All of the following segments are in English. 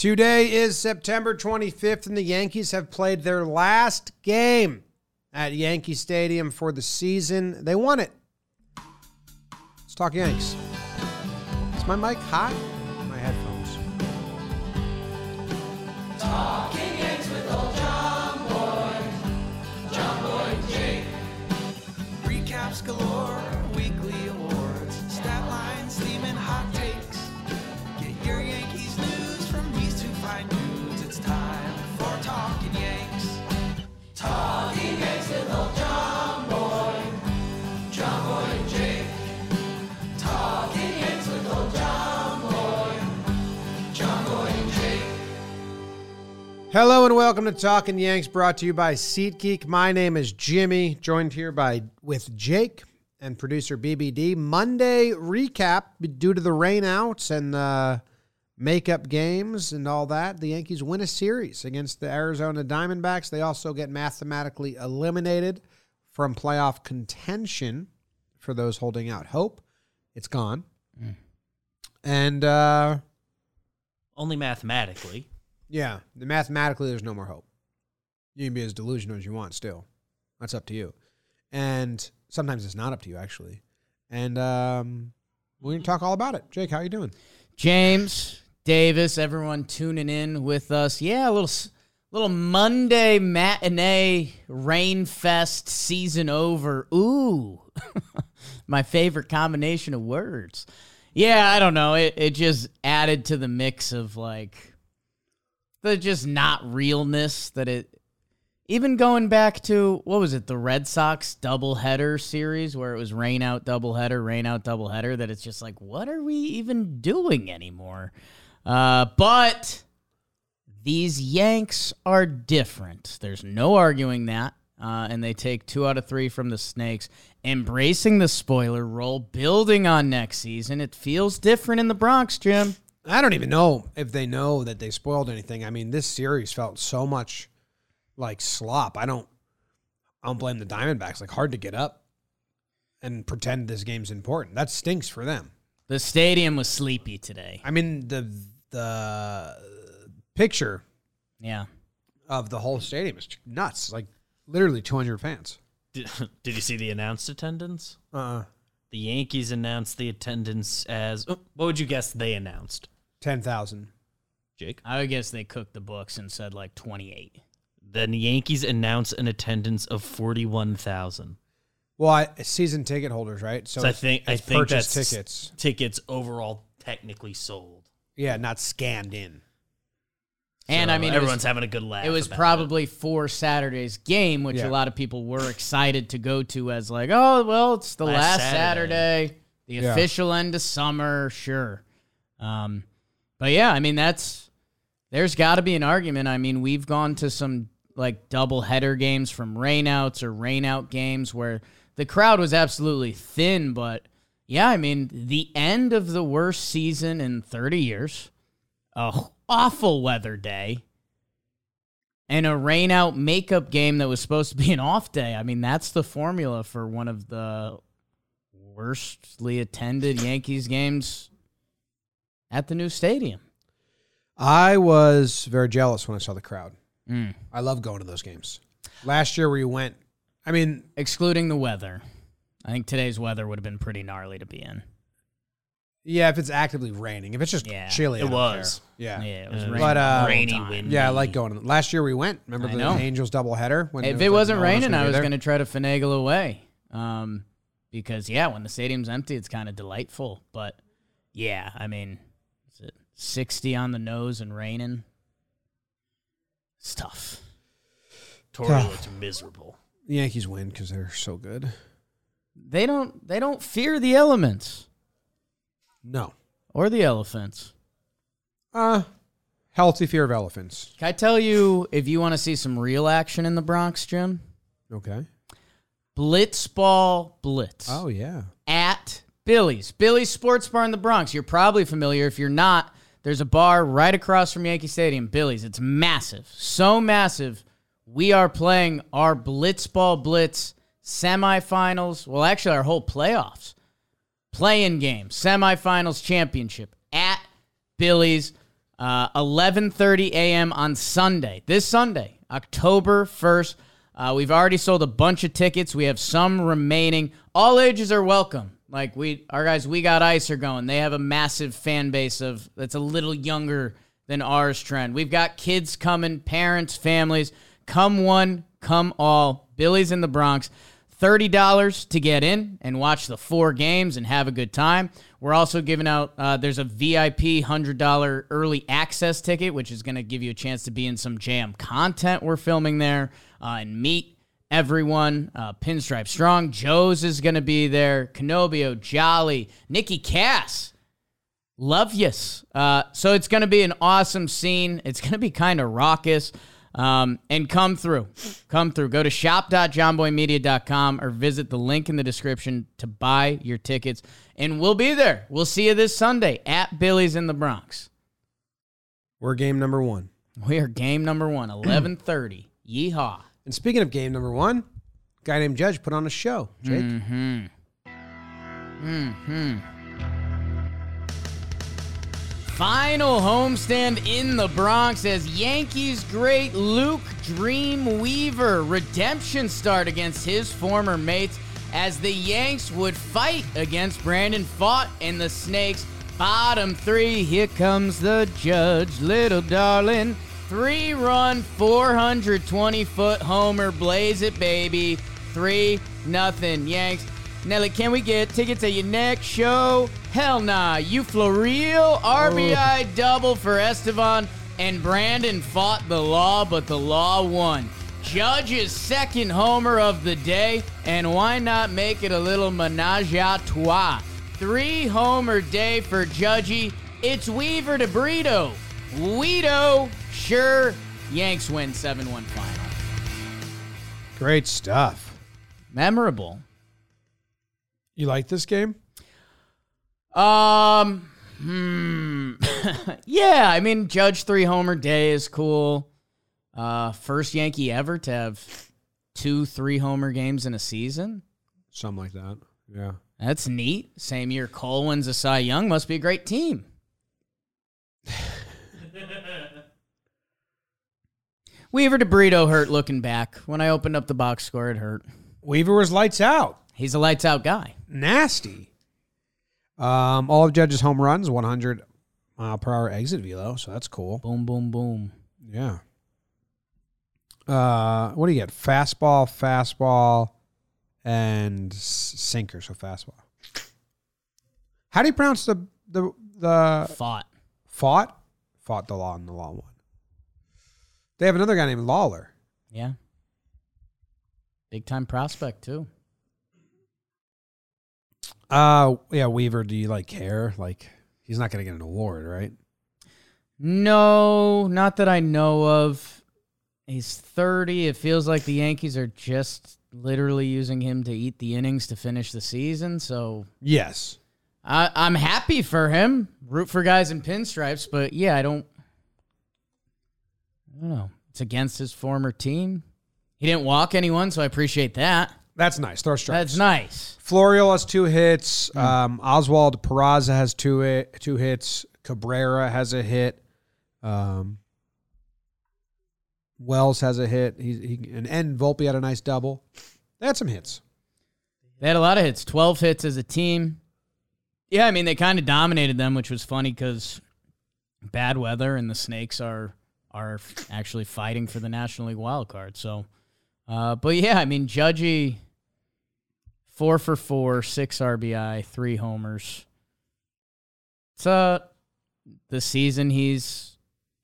Today is September 25th, and the Yankees have played their last game at Yankee Stadium for the season. They won it. Let's talk Yanks. Is my mic hot? My headphones. Recaps Hello and welcome to Talking Yanks, brought to you by SeatGeek. My name is Jimmy, joined here by with Jake and producer BBD. Monday recap due to the rainouts and the makeup games and all that. The Yankees win a series against the Arizona Diamondbacks. They also get mathematically eliminated from playoff contention for those holding out hope. It's gone. And uh Only mathematically. Yeah, the mathematically, there's no more hope. You can be as delusional as you want. Still, that's up to you. And sometimes it's not up to you, actually. And um, we're gonna talk all about it. Jake, how you doing? James Davis, everyone tuning in with us. Yeah, a little little Monday matinee rain fest season over. Ooh, my favorite combination of words. Yeah, I don't know. It it just added to the mix of like the just not realness that it. Even going back to what was it, the Red Sox doubleheader series where it was rain out doubleheader, rain out doubleheader, that it's just like, what are we even doing anymore? Uh, but these Yanks are different. There's no arguing that. Uh, and they take two out of three from the Snakes, embracing the spoiler role, building on next season. It feels different in the Bronx, Jim. I don't even know if they know that they spoiled anything. I mean, this series felt so much like slop. I don't, I don't blame the Diamondbacks. Like hard to get up and pretend this game's important. That stinks for them. The stadium was sleepy today. I mean, the the picture Yeah. of the whole stadium is nuts. Like literally 200 fans. Did, did you see the announced attendance? Uh, The Yankees announced the attendance as. oh, what would you guess they announced? 10,000. Jake? I would guess they cooked the books and said like 28. Then The Yankees announced an attendance of 41,000. Well, I, season ticket holders, right? So, So I it's- think I think purchased that's tickets. tickets overall technically sold. Yeah, not scanned in. And So I mean, everyone's was, having a good laugh. it was about probably for Saturday's game, which Yeah. a lot of people were excited to go to as like, oh, well, it's the Last last, Saturday. Saturday, the Yeah. official end of summer, sure. Um, but yeah, I mean, that's there's got to be an argument. I mean, we've gone to some like double header games from rainouts or rainout games where the crowd was absolutely thin, but yeah, I mean, the end of the worst season in 30 years, a awful weather day, and a rainout makeup game that was supposed to be an off day. I mean, that's the formula for one of the worstly attended Yankees games at the new stadium. I was very jealous when I saw the crowd. Mm. I love going to those games. Last year, where you went, I mean, Excluding the weather. I think today's weather would have been pretty gnarly to be in. yeah, if it's actively raining, if it's just Yeah. chilly, It was. care. Yeah. Yeah, it was Uh, raining. But, uh, rainy, windy. Yeah, I like going. Last year we went. Remember I the know. Angels doubleheader? When If was it wasn't no one raining, I was going to try to finagle away. Um, because yeah, when the stadium's empty, it's kind of delightful. But yeah, I mean, is it sixty on the nose and raining? It's tough. Tory Tough. looked miserable. The Yankees win because they're so good. They don't. They don't fear the elements No. or the elephants. Uh, healthy fear of elephants. Can I tell you if you want to see some real action in the Bronx, Jim? Okay. Blitzball Blitz. Oh yeah. at Billy's. Billy's Sports Bar in the Bronx. You're probably familiar. If you're not, there's a bar right across from Yankee Stadium, Billy's. It's massive. So massive. We are playing our Blitzball Blitz semifinals. Well, actually, our whole playoffs. Playing game, semifinals championship at Billy's. Uh, 11:30 a.m. on Sunday. This Sunday, October 1st. Uh, we've already sold a bunch of tickets. We have some remaining. All ages are welcome. Like we, our guys, we got ice are going. They have a massive fan base of that's a little younger than ours. Trend. We've got kids coming, parents, families. Come one, come all. Billy's in the Bronx. $30 to get in and watch the four games and have a good time. We're also giving out, uh, there's a VIP $100 early access ticket, which is going to give you a chance to be in some jam content we're filming there uh, and meet everyone. Uh, Pinstripe Strong, Joe's is going to be there, Canobio, Jolly, Nikki Cass. Love yous. Uh, so it's going to be an awesome scene. It's going to be kind of raucous. Um, and come through. Come through. Go to shop.jomboymedia.com or visit the link in the description to buy your tickets. And we'll be there. We'll see you this Sunday at Billy's in the Bronx. We're game number one. We are game number one, 1130. Yeehaw. And speaking of game number one, guy named Judge put on a show. Jake, Mm-hmm. Mm-hmm. Final homestand in the Bronx as Yankees great Luke Dreamweaver redemption start against his former mates as the Yanks would fight against Brandon Pfaadt and the Snakes. Bottom three, here comes the judge, little darling. Three run, 420 foot homer, blaze it, baby. Three, nothing, Yanks. Nelly, can we get tickets at your next show? Hell nah. You Florial RBI oh. double for Estevan, and Brandon fought the law, but the law won. Judge's second homer of the day, and why not make it a little menage a trois? Three homer day for Judgy. It's Weaver to Brito. Weedo, sure. Yanks win 7 1 final. great stuff. Memorable. You like this game? Um, hmm. yeah, I mean, Judge three homer day is cool. Uh, first Yankee ever to have two three homer games in a season. Something like that. Yeah. That's neat. Same year Cole wins a Cy Young. Must be a great team. Weaver to Burrito hurt looking back. When I opened up the box score, it hurt. Weaver was lights out. He's a lights out guy. Nasty. Um, all of Judge's home runs, 100 mile per hour exit velo, so that's cool. Boom, boom, boom. Yeah. Uh, what do you get? Fastball, fastball, and sinker. So fastball. How do you pronounce the the the Fought. fought? Fought the law and the law won. They have another guy named Lawler. Yeah. Big time prospect, too. Uh, yeah, Weaver. Do you like care? Like he's not going to get an award, right? No, not that I know of. He's 30. It feels like the Yankees are just literally using him to eat the innings to finish the season. So Yes. I, I'm happy for him. Root for guys in pinstripes, but yeah, I don't. I don't know. It's against his former team. He didn't walk anyone, so I appreciate that. That's nice. Throw strikes. That's nice. Florial has two hits. Um, Oswald Peraza has two hit, two hits. Cabrera has a hit. Um, Wells has a hit. He, he and N Volpe had a nice double. They had some hits. They had a lot of hits, 12 hits as a team. Yeah, I mean, they kind of dominated them, which was funny because bad weather and the Snakes are are actually fighting for the National League wild card. So, uh, but yeah, I mean, Judgy, four for four, six RBI, three homers. It's uh, the season he's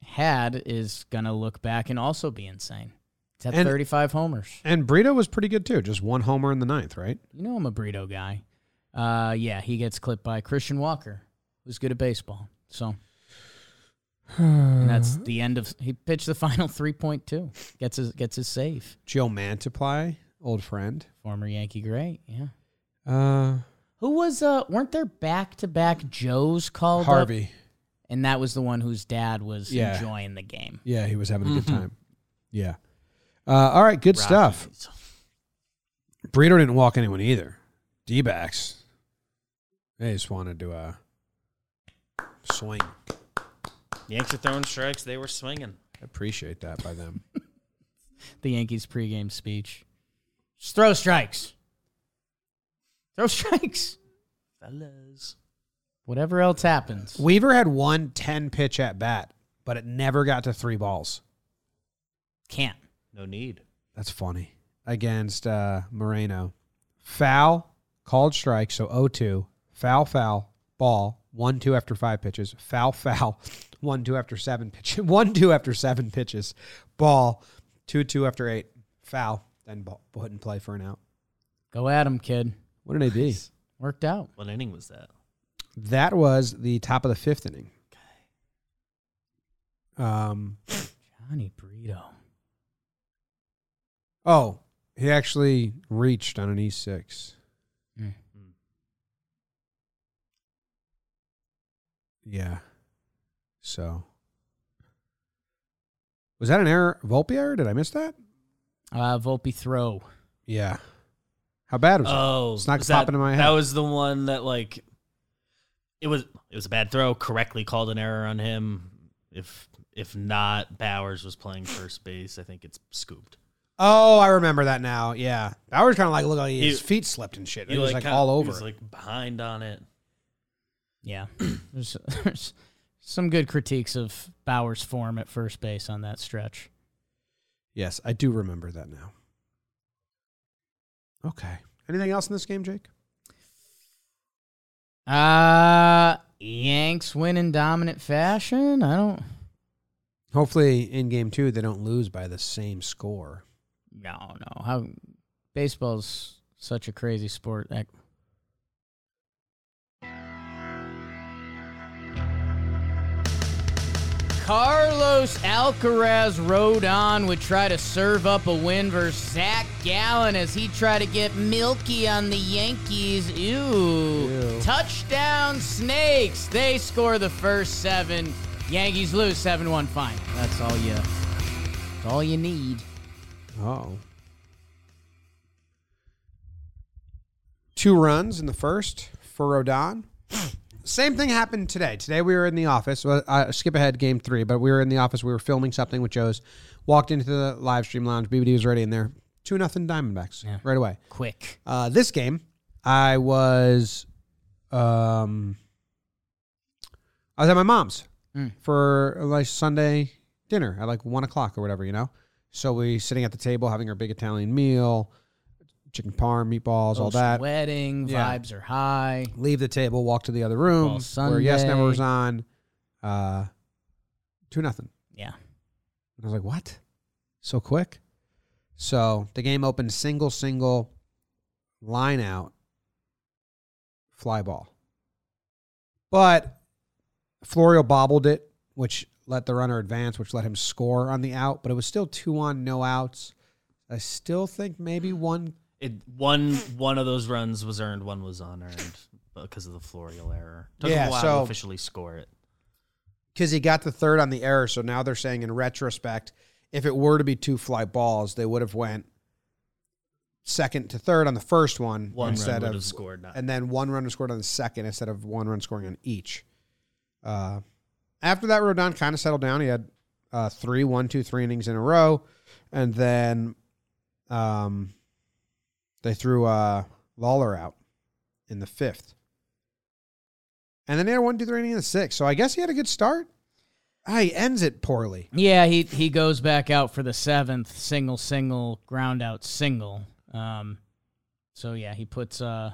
had is going to look back and also be insane. It's at And- 35 homers. And Brito was pretty good too. Just one homer in the ninth, right? You know I'm a Brito guy. Uh, yeah, he gets clipped by Christian Walker, who's good at baseball. So and that's the end of. He pitched the final three point two. Gets his gets his save. Joe Mantiply, old friend. Former Yankee great. Yeah. Uh, Who was uh? Weren't there back to back Joes called up? Harvey. And that was the one whose dad was Yeah. enjoying the game. Yeah, he was having a good time. Yeah. Uh, all right, good stuff. Rockies. Brito didn't walk anyone either. D backs. They just wanted to uh, swing. Yanks are throwing strikes. They were swinging. I appreciate that by them. The Yankees pregame speech. Just throw strikes. Throw strikes. Fellas. Whatever else happens. Weaver had one 10 pitch at bat, but it never got to three balls. Can't. No need. That's funny. Against uh, Moreno. Foul, called strike, so 0 2. Foul, foul, ball, 1 2 after five pitches. Foul, foul, 1 2 after seven pitches. 1 2 after seven pitches. Ball, 2 2 after eight. Foul, then ball, put in play for an out. Go at him, kid. What did they be? Worked out. What inning was that? That was the top of the fifth inning. Um, Johnny Burrito. oh, he actually reached on an E6. Mm. Yeah. So, was that an error? Volpe error? Did I miss that? Uh, Volpe throw. Yeah. How bad was it? Oh, It's not was popping that, in my head. That was the one that like it was it was a bad throw, correctly called an error on him. If if not, Bauers was playing first base. I think it's scooped. Oh, I remember that now. Yeah. Bauers kind of like look like his He- feet slipped and shit. He, He, was like kinda- all he over. was like behind on it. Yeah. there's, there's some good critiques of Bauers' form at first base on that stretch. yes, I do remember that now. Okay. Anything else in this game, Jake? Uh, Yanks win in dominant fashion. I don't. Hopefully, in game two, they don't lose by the same score. No, no. How baseball's such a crazy sport. That Carlos Alcaraz Rodon would try to serve up a win versus Zach Gallen as he tried to get milky on the Yankees. Ew. Ew. Touchdown Snakes. They score the first seven. Yankees lose 7 1. Fine. That's all you. That's all you need. Oh. Two runs in the first for Rodon. Same thing happened today. Today we were in the office. Well, I skip ahead game three, but we were in the office. We were filming something with Joe's. Walked into the live stream lounge. BBD was already in there. Two nothing Diamondbacks Yeah. right away. Quick. Uh, this game, I was, um, I was at my mom's Mm. for like Sunday dinner at like one o'clock or whatever, you know. So we sitting at the table having our big Italian meal, chicken parm, meatballs, all that. Wedding Yeah. vibes are high. Leave the table, walk to the other room Football where Yes Never was on. Uh, two nothing. Yeah. And I was like, what? So quick? So the game opened single, single, line out, fly ball. But Florial bobbled it, which let the runner advance, which let him score on the out, but it was still two on, no outs. I still think maybe one. It one one of those runs was earned, one was unearned because of the Florial error. Took Yeah, a while so- to officially score it. because he got the third on the error. So now they're saying in retrospect, if it were to be two fly balls, they would have went second to third on the first one One instead of scored. Not and then one run was scored on the second instead of one run scoring on each. Uh, after that, Rodon kind of settled down. He had uh, three, one, two, three innings in a row, and then um, they threw uh, Lawler out in the fifth, and then they had one, two, three inning in the sixth. So I guess he had a good start. Ah, he ends it poorly. Yeah, he he goes back out for the seventh single single ground out single. Um, so yeah, he puts uh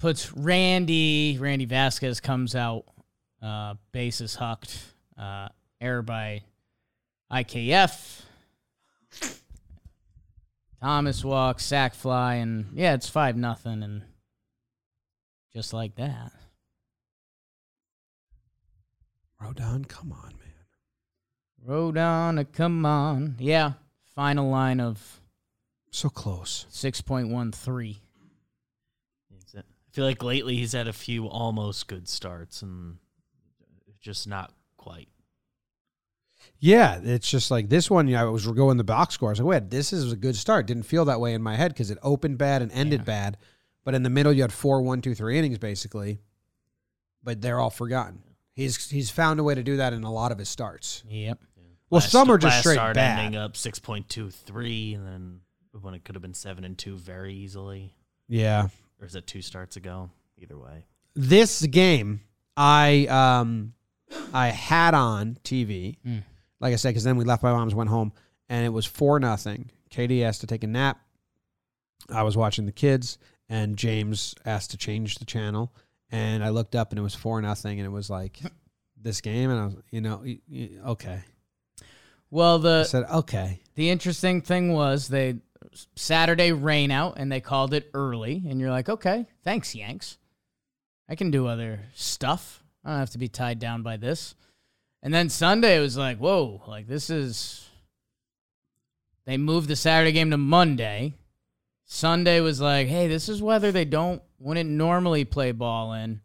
puts Randy Randy Vasquez comes out, uh, bases hucked, uh, error by IKF. Thomas walks, sack fly, and yeah, it's five nothing, and just like that. Rodon, come on, man, Rodon, come on, yeah. Final line of so close. Six point one three. I feel like lately he's had a few almost good starts and just not quite. Yeah, it's just like this one. Yeah, I was going the box score. I was like, wait, this is a good start. Didn't feel that way in my head because it opened bad and ended Yeah. bad. But in the middle, you had four, one, two, three innings basically. But they're all forgotten. He's he's found a way to do that in a lot of his starts. Yep. Well, Last- some are just straight start bad. ending up six point two three, and then when it could have been seven and two very easily, Yeah. or is it two starts ago? Either way, This game, I um, I had on TV, Mm. Like I said, because then we left my mom's, went home, and it was four nothing. Katie asked to take a nap. I was watching the kids, and James asked to change the channel, and I looked up, and it was four nothing, and it was like this game, and I was, you know, okay. Well, I the said, okay. the interesting thing was they Saturday rain out and they called it early, and you're like, okay, thanks, Yanks. I can do other stuff. I don't have to be tied down by this. And then Sunday was like, whoa, like this is. They moved the Saturday game to Monday. Sunday was like, hey, this is weather they don't wouldn't normally play ball in.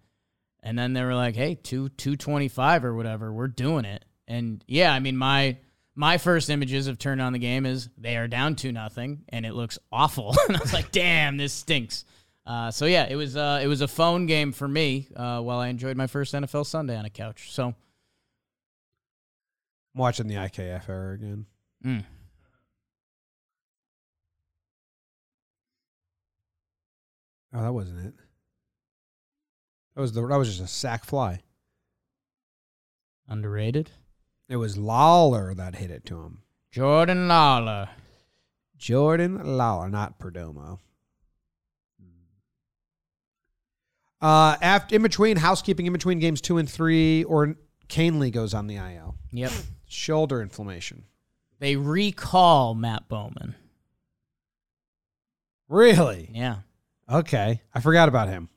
And then they were like, hey, two two twenty five or whatever, we're doing it. And yeah, I mean my my first images of turn on the game is they are down two nothing and it looks awful. and I was like, damn, this stinks. Uh, so yeah, it was uh, it was a phone game for me uh, while I enjoyed my first NFL Sunday on a couch. So watching the IKF era again. mm. Oh, that wasn't it. That was the that was just a sack fly. underrated. It was Lawler that hit it to him. Jordan Lawler. Jordan Lawler, not Perdomo. Uh, after in between housekeeping, in between games two and three, or Kahnle goes on the IL. Yep. Shoulder inflammation. They recall Matt Bowman. Really? Yeah. Okay, I forgot about him,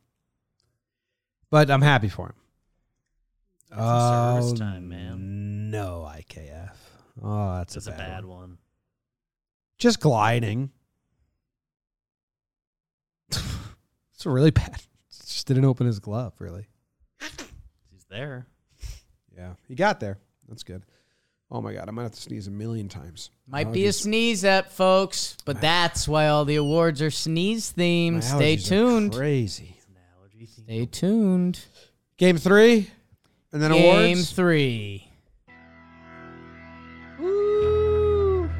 but I'm happy for him. Got some service Oh, time, man. No IKF. Oh, that's, That's a a bad, bad one. one. Just gliding. it's really bad. Just didn't open his glove. Really. He's there. Yeah, he got there. That's good. Oh my god, I might have to sneeze a million times. Might be a sneeze up, folks, but that's why all the awards are sneeze my themed. Stay allergies are tuned. Crazy. It's an allergy thing. Stay tuned. Game three, and then awards. Game awards. three. Woo.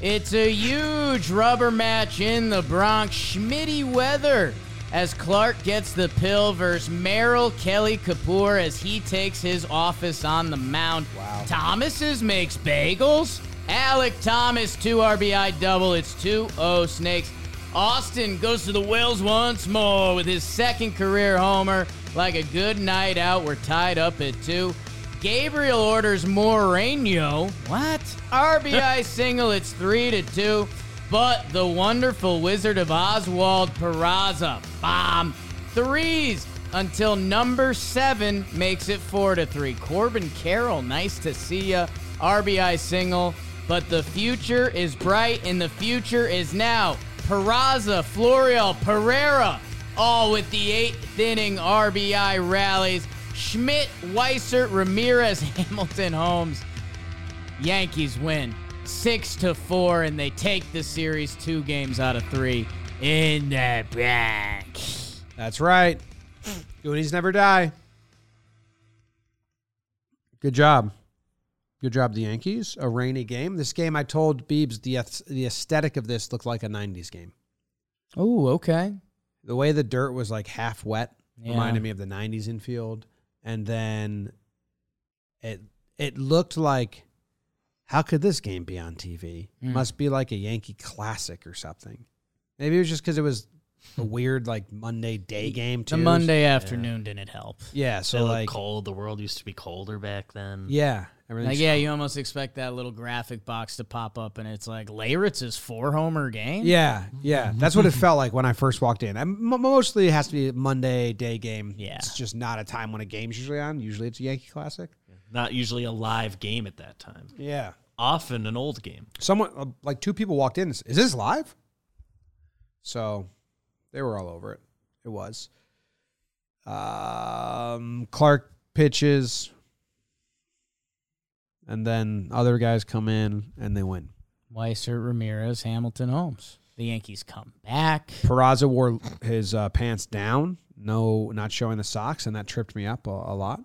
It's a huge rubber match in the Bronx. Schmitty weather as Clarke gets the pill versus Merrill Kelly Kapoor as he takes his office on the mound. Wow. Thomas's makes bagels. Alek Thomas, 2 RBI double. It's 2 0 Snakes. Austin goes to the Wells once more with his second career homer. Like a good night out, we're tied up at 2. Gabriel orders Moreno. What? RBI single, it's 3 to 2. But the wonderful Wizard of Oswald Peraza, bomb, threes until number seven makes it 4 to 3. Corbin Carroll, nice to see ya. RBI single. But the future is bright and the future is now. Peraza, Florial, Pereira, all with the eighth inning RBI rallies. Schmidt, Weissert, Ramirez, Hamilton, Holmes. Yankees win six to four, and they take the series two games out of three in the Bronx. That's right. Goonies never die. Good job. Good job, the Yankees. A rainy game. This game, I told Beebs, the the aesthetic of this looked like a '90s game. Oh, okay. The way the dirt was like half wet Yeah. reminded me of the '90s infield, and then it it looked like, how could this game be on TV? Mm. Must be like a Yankee classic or something. Maybe it was just because it was a weird like Monday day game too. The Monday afternoon didn't help. Yeah, So so like cold. The world used to be colder back then. yeah, Like, yeah, you almost expect that little graphic box to pop up, and it's like Laritz's four homer game. Yeah, yeah. That's what it felt like when I first walked in. I, m- mostly it has to be a Monday day game. Yeah. It's just not a time when a game's usually on. Usually it's a Yankee Classic. Not usually a live game at that time. Yeah. Often an old game. Someone, uh, like two people walked in and said, Is this live? So they were all over it. It was. Um, Clarke pitches. And then other guys come in and they win. Weiser, Ramirez, Hamilton, Holmes. The Yankees come back. Peraza wore his uh, pants down, no, not showing the socks, and that tripped me up a, a lot.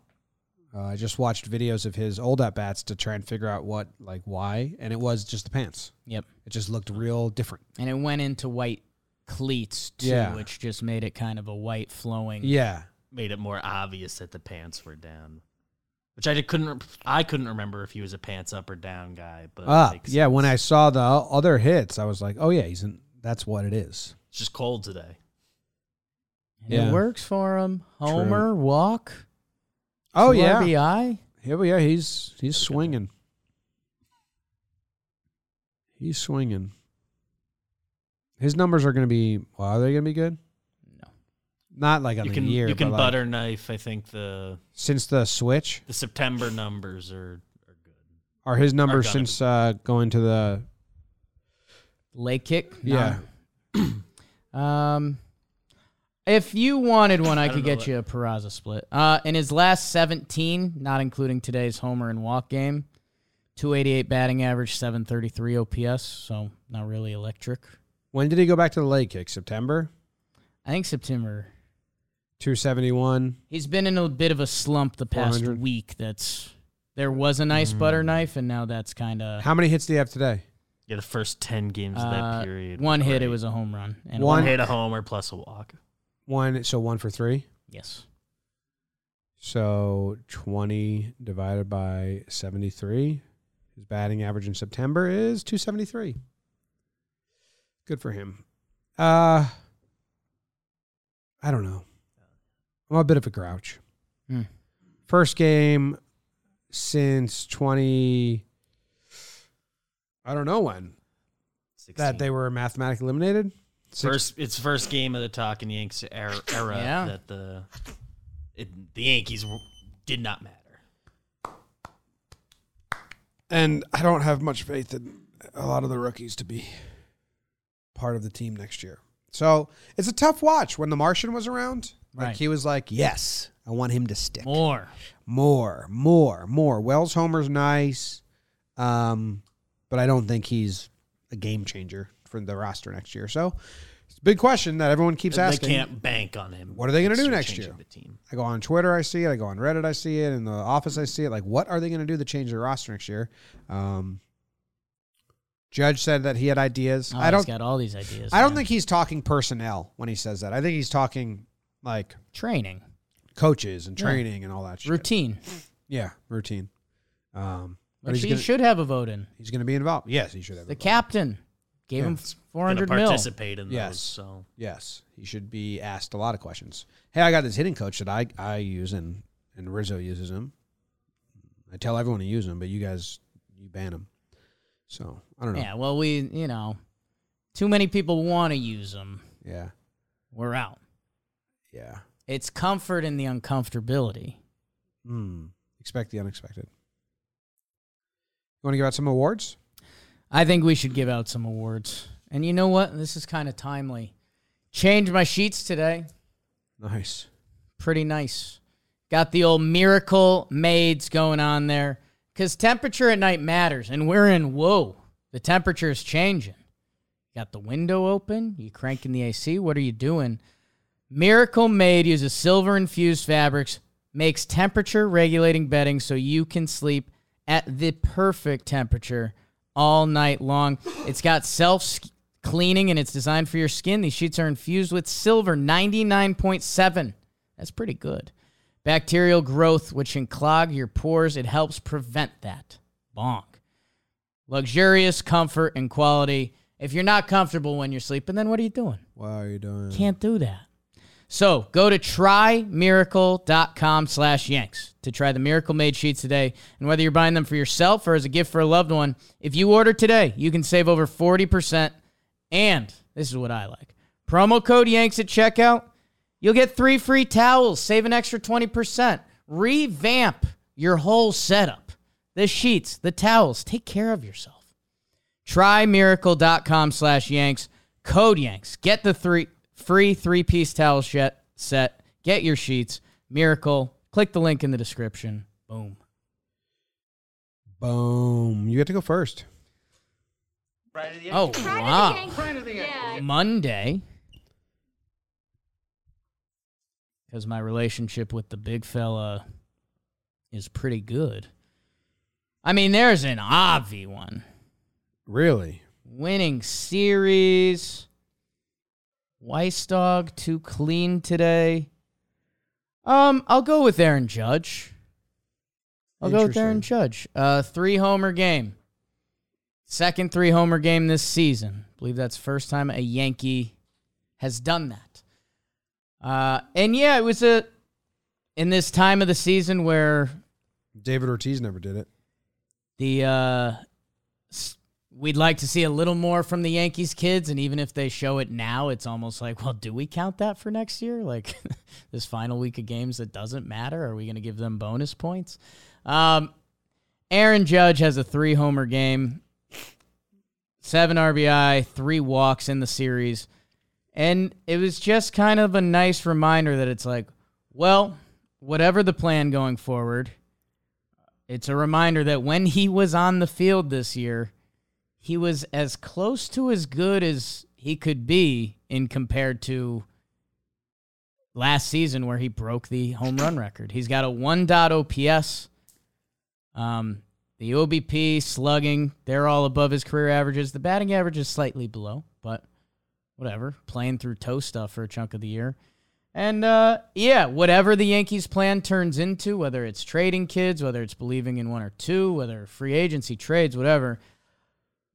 Uh, I just watched videos of his old at bats to try and figure out what, like, why, and it was just the pants. Yep. It just looked real different. And it went into white cleats too, Yeah. which just made it kind of a white flowing. Yeah, Made it more obvious that the pants were down. Which I just couldn't. I couldn't remember if he was a pants up or down guy. But it up. makes Yeah, when I saw the other hits, I was like, oh yeah, he's in. That's what it is. it's just cold today. Yeah. It works for him. Homer, walk. Oh two yeah, RBI. yeah, well, yeah. He's he's swinging. He's swinging. His numbers are going to be. Well, are they going to be good? No. Not like on You the can year. you can but like, butter knife. I think the since the switch. the September numbers are are good. Are his numbers gonna since uh, going to the? Leg kick. Yeah. Um, if you wanted one, I, I could get what- you a Peraza split. Uh, in his last 17, not including today's homer and walk game, 288 batting average, 733 OPS. So not really electric. When did he go back to the leg kick? September. I think September. Two seventy one. He's been in a bit of a slump the past 400. week. That's there was a nice Mm. butter knife, and now that's kind of How many hits do you have today? Yeah, the first ten games of uh, that period. one hit. It was a home run. And One- one hit, a homer plus a walk. One. So one for three. Yes. So 20 divided by 73. His batting average in September is 273. Good for him. Uh I don't know. I'm a bit of a grouch. Hmm. First game since 20 I don't know when 16. that they were mathematically eliminated. Six- first it's first game of the Talking Yanks era, era Yeah. that the it, the Yankees did not matter. And I don't have much faith in a lot of the rookies to be part of the team next year. So it's a tough watch. When the Martian was around, like Right. he was like, "Yes, I want him to stick More. more, more, more." Wells Homer's nice, um, but I don't think he's a game changer for the roster next year. So it's a big question that everyone keeps asking. They can't bank on him. What are they gonna do next year? The team. I go on Twitter, I see it. I go on Reddit, I see it. In the office, I see it. Like, what are they going to do to change their roster next year? Um, Judge said that he had ideas. Oh, I don't. got all these ideas. I don't man. think he's talking personnel when he says that. I think he's talking like training, coaches and Yeah. training and all that shit. routine, Yeah, routine. Um, which he's he gonna, should have a vote in. he's going to be involved. Yes, he should have. The a vote. captain gave Yeah. him four hundred mil. participate in Yes. those. So Yes, he should be asked a lot of questions. Hey, I got this hitting coach that I I use and and Rizzo uses him. I tell everyone to use him, but you guys you ban him. So I don't know. Yeah, well, we you know, too many people want to use them. Yeah, We're out. yeah. It's comfort in the uncomfortability. Hmm. Expect the unexpected. You want to give out some awards? I think we should give out some awards. And you know what? This is kind of timely. Changed my sheets today. Nice. Pretty nice. Got the old miracle maids going on there. Because temperature at night matters. And we're in, whoa, the temperature is changing. Got the window open. You cranking the AC. What are you doing? Miracle Made uses silver infused fabrics, makes temperature regulating bedding so you can sleep at the perfect temperature all night long. It's got self cleaning and it's designed for your skin. These sheets are infused with silver 99.7. That's pretty good. Bacterial growth, which can clog your pores, it helps prevent that. Bonk. Luxurious comfort and quality. If you're not comfortable when you're sleeping, then what are you doing? Why are you doing? Can't do that. So go to trymiracle.com slash yanks to try the Miracle Made sheets today. And whether you're buying them for yourself or as a gift for a loved one, if you order today, you can save over 40%. And this is what I like. Promo code Yanks at checkout. You'll get three free towels, save an extra 20%. Revamp your whole setup. The sheets, the towels. Take care of yourself. Trymiracle.com slash Yanks. Code Yanks. Get the three free three piece towel set, set. Get your sheets. Miracle. Click the link in the description. Boom. Boom. You get to go first. Oh, wow. Monday. Because my relationship with the big fella is pretty good. I mean, there's an obvi one. Really? Winning series. Weissdog too clean today. Um, I'll go with Aaron Judge. I'll go with Aaron Judge. Uh, three homer game. Second three homer game this season. believe that's first time a Yankee has done that. Uh, and yeah, it was a in this time of the season where David Ortiz never did it. the uh, we'd like to see a little more from the Yankees kids, and even if they show it now, it's almost like, well, do we count that for next year? Like this final week of games that doesn't matter? Are we going to give them bonus points? Um, Aaron Judge has a three homer game, seven RBI, three walks in the series. And it was just kind of a nice reminder that it's like, well, whatever the plan going forward, it's a reminder that when he was on the field this year, he was as close to as good as he could be in compared to last season where he broke the home run record. He's got a 1 OPS. Um, the OBP, slugging, they're all above his career averages. The batting average is slightly below, but whatever. Playing through toe stuff for a chunk of the year. And uh, yeah, whatever the Yankees plan turns into, whether it's trading kids, whether it's believing in one or two, whether free agency trades, whatever,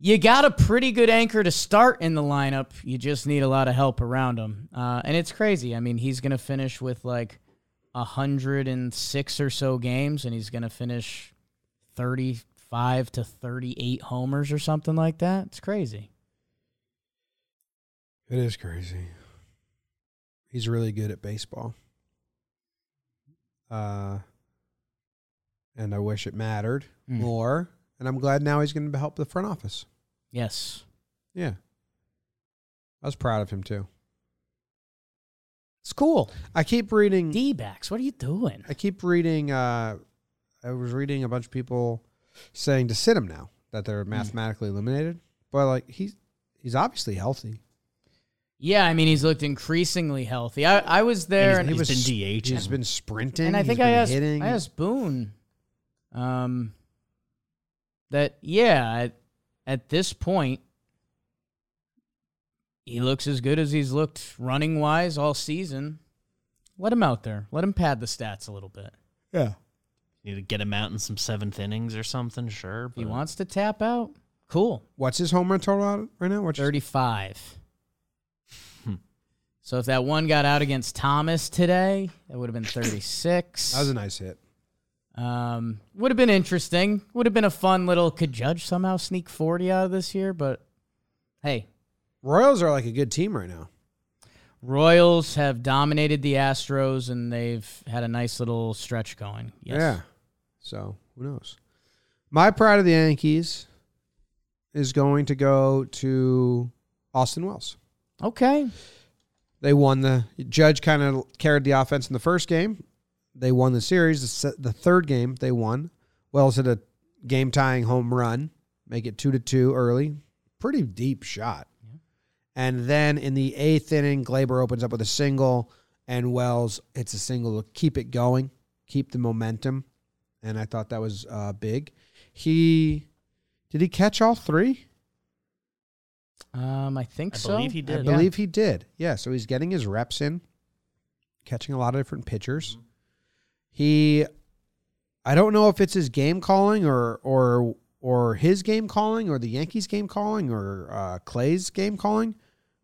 you got a pretty good anchor to start in the lineup. You just need a lot of help around him. Uh, and it's crazy. I mean, he's going to finish with like 106 or so games, and he's going to finish 35 to 38 homers or something like that. It's crazy. It is crazy. He's really good at baseball. Uh, and I wish it mattered Mm. more. And I'm glad now he's going to help the front office. Yes. Yeah. I was proud of him too. It's cool. I keep reading. D backs, what are you doing? I keep reading. Uh, I was reading a bunch of people saying to sit him now that they're mathematically eliminated. But like he's he's obviously healthy. Yeah, I mean, he's looked increasingly healthy. I, I was there, and, He's was been He's been sprinting. and I think I asked, hitting. I asked Boone, um, that yeah, at, at this point, he looks as good as he's looked running wise all season. Let him out there. Let him pad the stats a little bit. yeah. Need to get him out in some seventh innings or something, sure. If he wants to tap out, cool. What's his home run total out right now? What's 35. Hmm. so if that one got out against Thomas today, it would have been 36. That was a nice hit. Um, would have been interesting. Would have been a fun little. Could Judge somehow sneak forty out of this year? But hey, Royals are like a good team right now. Royals have dominated the Astros, and they've had a nice little stretch going. Yes. Yeah. So who knows? My pride of the Yankees is going to go to Austin Wells. Okay. They won the Judge kind of carried the offense in the first game. They won the series. The, the third game they won. Wells hit a game tying home run, make it two to two early. Pretty deep shot. And then in the eighth inning, Gleyber opens up with a single, and Wells hits a single to keep it going, keep the momentum. And I thought that was uh, big. He did he catch all three? Um, I think I so. believe he I did. believe he did. Yeah, so he's getting his reps in, catching a lot of different pitchers. He, I don't know if it's his game calling or or or his game calling or the Yankees game calling or uh, Clay's game calling,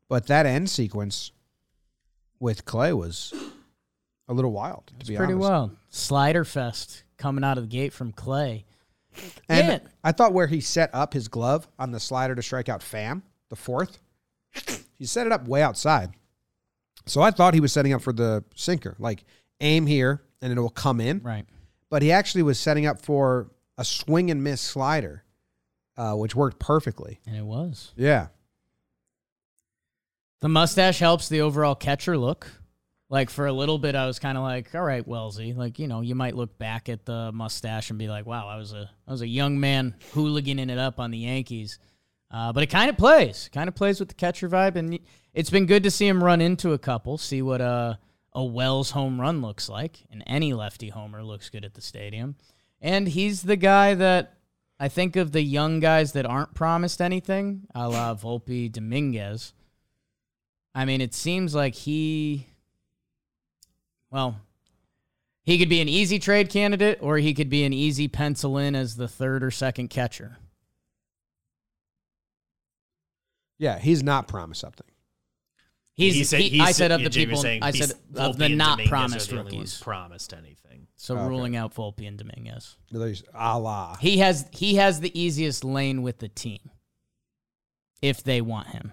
but that end sequence with Clay was a little wild. To It's be pretty honest. well. Slider fest coming out of the gate from Clay. And Yeah. I thought where he set up his glove on the slider to strike out Pham, the fourth, he set it up way outside. So I thought he was setting up for the sinker, like aim here and it will come in. Right. But he actually was setting up for a swing and miss slider, uh, which worked perfectly. And it was. Yeah. The mustache helps the overall catcher look. Like for a little bit, I was kind of like, "All right, Wellesley." Like you know, you might look back at the mustache and be like, "Wow, I was a I was a young man hooliganing it up on the Yankees." Uh, but it kind of plays, kind of plays with the catcher vibe, and it's been good to see him run into a couple, see what uh a Wells home run looks like, and any lefty homer looks good at the stadium. And he's the guy that I think of the young guys that aren't promised anything, a la Volpe Dominguez. I mean, it seems like he, well, he could be an easy trade candidate or he could be an easy pencil in as the third or second catcher. Yeah, he's not promised something. He's, He said- he- he I said- said of the Jamie people, saying I these- said of Volpe the not Dominguez promised the rookies. promised anything. So Okay. ruling out Volpe and Dominguez. There's a la. He has he has the easiest lane with the team. If they want him.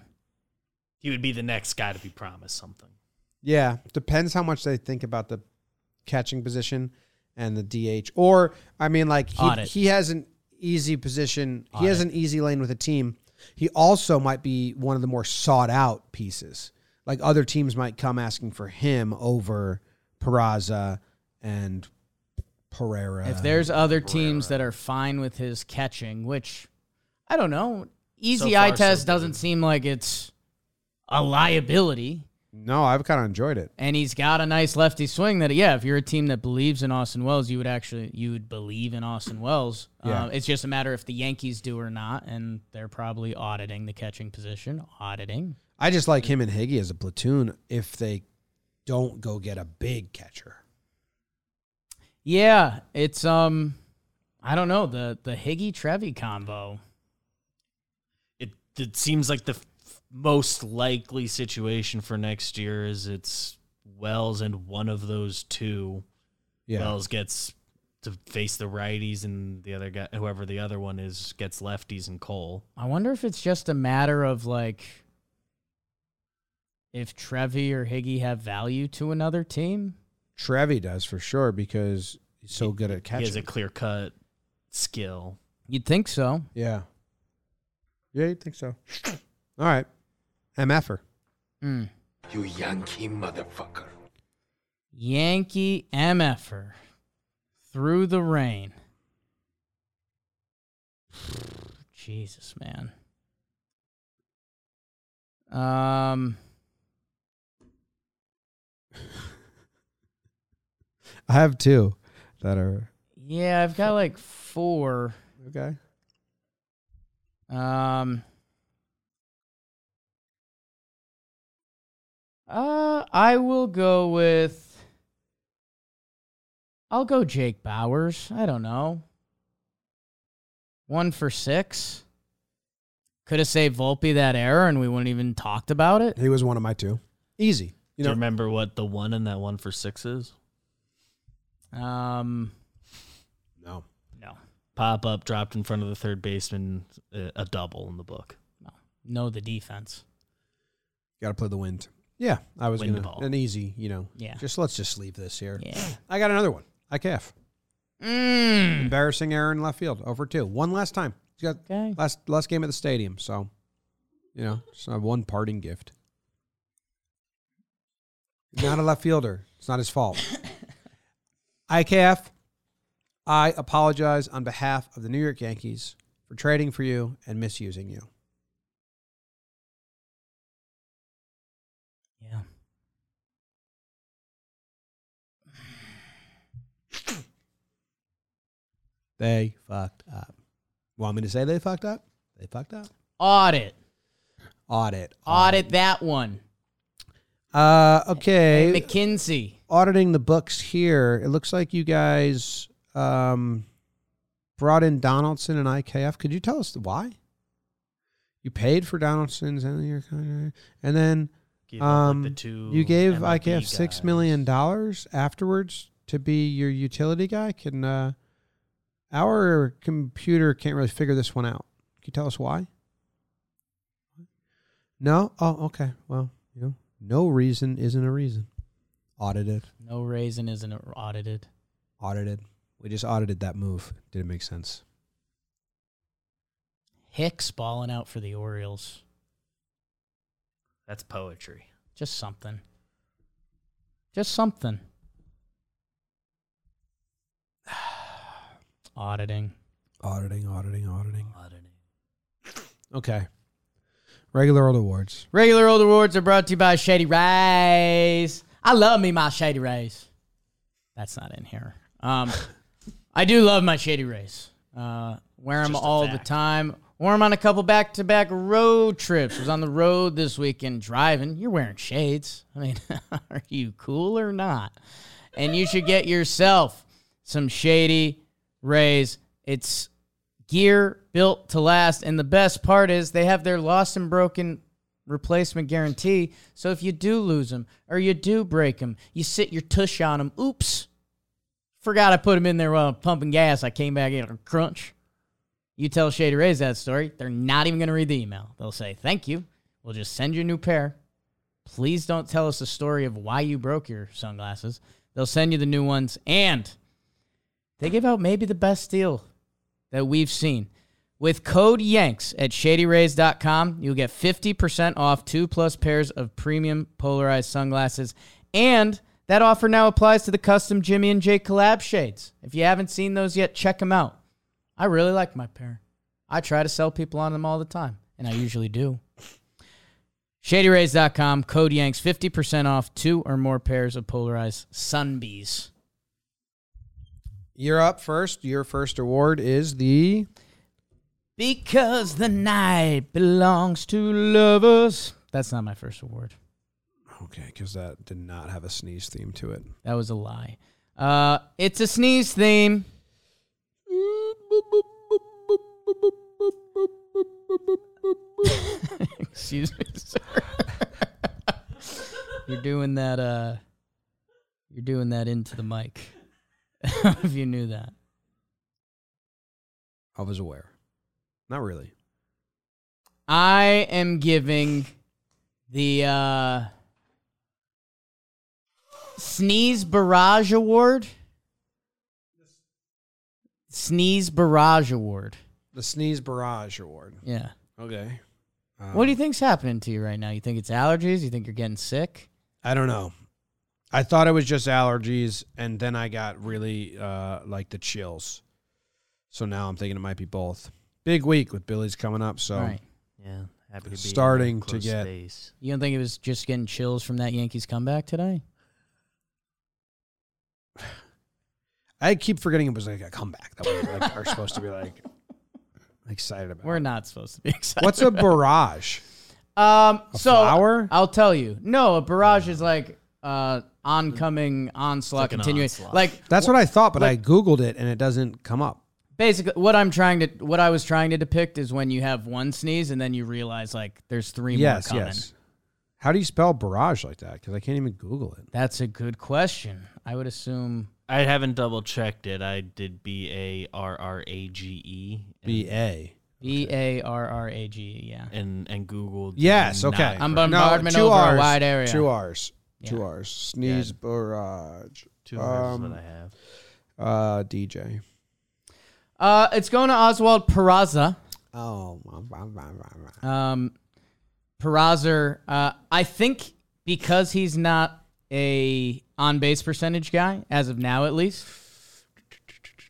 He would be the next guy to be promised something. Yeah, depends how much they think about the catching position and the DH. Or I mean, like he Audit. he has an easy position. He has an easy lane with a team. He also might be one of the more sought out pieces. Like other teams might come asking for him over Peraza and Pereira. If there's other teams that are fine with his catching, which I don't know, easy So eye far, so test good. doesn't seem like it's a liability. no, I've kind of enjoyed it. And he's got a nice lefty swing that, yeah, if you're a team that believes in Austin Wells, you would actually, you would believe in Austin Wells. Yeah. Uh, it's just a matter if the Yankees do or not. And they're probably auditing the catching position, auditing. I just like him and Higgy as a platoon if they don't go get a big catcher. Yeah, it's, um, I don't know, the, the Higgy Trevi combo. It it seems like the f- most likely situation for next year is it's Wells and one of those two. Yeah. Wells gets to face the righties, and the other guy, whoever the other one is, gets lefties and Cole. I wonder if it's just a matter of like if Trevi or Higgy have value to another team. Trevi does for sure because he's so good at catching. He has a clear cut skill. You'd think so. yeah. Yeah, you'd think so? All right. MFer. Mm. You Yankee motherfucker. Yankee MFer through the rain. Jesus, man. Um, I have two that are yeah, I've got like four. okay. Um. Uh, I will go with. I'll go Jake Bauers. I don't know. One for six. Could have saved Volpe that error, and we wouldn't even talked about it. He was one of my two. Easy. You Do you remember what the one and that one for six is? Um, no. no, Pop up, dropped in front of the third baseman, uh, a double in the book. no, the defense. Got to play the wind. Yeah, I was Wind gonna ball. an easy. You know. Yeah. Just let's just leave this here. Yeah. I got another one. IKF. Mm. Embarrassing error in left field. Over two. One last time. He's got Okay. last last game at the stadium. So, you know, it's not one parting gift. He's not a left fielder. It's not his fault. IKF, I apologize on behalf of the New York Yankees for trading for you and misusing you. Yeah. They fucked up. Want me to say they fucked up? They fucked up. Audit. Audit. Audit that one. Uh, okay. McKinsey. auditing the books here, it looks like you guys um, brought in Donaldson and IKF. Could you tell us why? You paid for Donaldson's end of the year contract, and then um, like, the two you gave MLB IKF six guys. million dollars afterwards to be your utility guy. Can uh, our computer can't really figure this one out? Can you tell us why? No. Oh, okay. Well, no reason isn't a reason. Audited. No reason isn't audited. audited. We just audited that move. Did it make sense? Hicks balling out for the Orioles. That's poetry. Just something. Just something. Auditing. Auditing, auditing, auditing. Auditing. Okay. Regular old awards. Regular old awards are brought to you by Shady Rays. I love me my Shady Rays. That's not in here. Um, I do love my Shady Rays. Uh, wear them Just a all the fact. time. Wore them on a couple back-to-back road trips. Was on the road this weekend driving. You're wearing shades. I mean, are you cool or not? And you should get yourself some Shady Rays. It's gear built to last. And the best part is they have their lost and broken replacement guarantee. So if you do lose them or you do break them, you sit your tush on them. Oops. Forgot I put them in there while I'm pumping gas. I came back in a crunch. You tell Shady Rays that story, they're not even going to read the email. They'll say, Thank you. We'll just send you a new pair. Please don't tell us the story of why you broke your sunglasses. They'll send you the new ones. And they give out maybe the best deal that we've seen. With code YANKS at shadyrays.com, you'll get 50% off two plus pairs of premium polarized sunglasses. And that offer now applies to the custom Jimmy and Jake collab shades. If you haven't seen those yet, check them out. I really like my pair. I try to sell people on them all the time, and I usually do. ShadyRays.com, code YANKS, 50% off two or more pairs of polarized sunbees. You're up first. Your first award is the Because the night belongs to lovers. That's not my first award. okay because that did not have a sneeze theme to it. That was a lie. Uh, it's a sneeze theme. Excuse me, sir. you're doing that. Uh, you're doing that into the mic. if you knew that. I was aware. Not really. I am giving the uh, Sneeze Barrage Award. Sneeze Barrage Award. The Sneeze Barrage Award. Yeah. Okay. Um, What do you think's happening to you right now? You think it's allergies? You think you're getting sick? I don't know. I thought it was just allergies, and then I got really uh, like the chills. So now I'm thinking it might be both. Big week with Billy's coming up, so Right. Yeah, happy to be in Starting that to close get- space. You don't think it was just getting chills from that Yankees comeback today? I keep forgetting it was like a comeback that we like, are supposed to be like excited about. We're not supposed to be excited. What's a barrage? Um, A so flower? I'll tell you. No, a barrage is like uh oncoming onslaught like continuing. onslaught. Like That's what I thought, but I googled it and it doesn't come up. basically what I'm trying to what I was trying to depict is when you have one sneeze and then you realize like there's three Yes, more coming. yes. How do you spell barrage like that? Because I can't even Google it. That's a good question. I would assume I haven't double checked it. I did B A R R A G E. B A. B A R R A G. E, Yeah. and and Googled. Yes. Okay. I'm correct. bombardment two over a wide area. Two R's. Two Yeah. R's. Sneeze barrage. Two R's Um, is what I have. Uh, DJ. Uh, it's going to Oswald Peraza. Oh. Um, Peraza, uh, I think because he's not a on base percentage guy as of now, at least.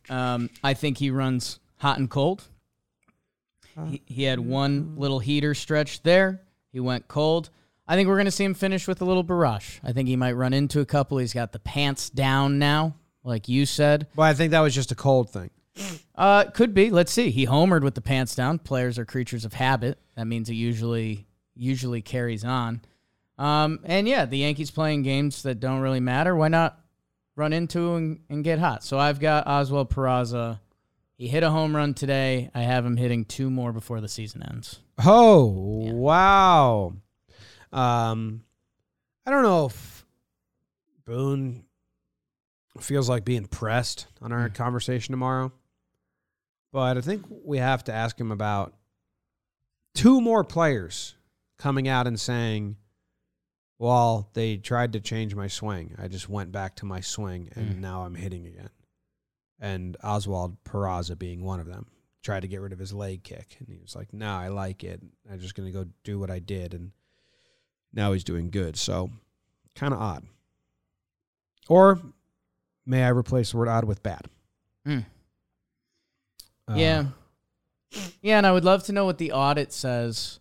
Um, I think he runs hot and cold. He, he had one little heater stretch there. He went cold. I think we're going to see him finish with a little barrage. I think he might run into a couple. He's got the pants down now, like you said. Well, I think that was just a cold thing. Uh, could be. Let's see. He homered with the pants down. Players are creatures of habit. That means it usually usually carries on. Um, and yeah, the Yankees playing games that don't really matter. Why not run into and, and get hot? So I've got Oswald Peraza. He hit a home run today. I have him hitting two more before the season ends. Oh, wow. Um, I don't know if Boone feels like being pressed on our conversation tomorrow, but I think we have to ask him about two more players coming out and saying, well, they tried to change my swing. I just went back to my swing and Mm. now I'm hitting again. And Oswald Peraza being one of them tried to get rid of his leg kick. And he was like, no, I like it. I'm just going to go do what I did. And now he's doing good. So kind of odd. Or may I replace the word odd with bad? Mm. Uh, yeah. Yeah, and I would love to know what the audit says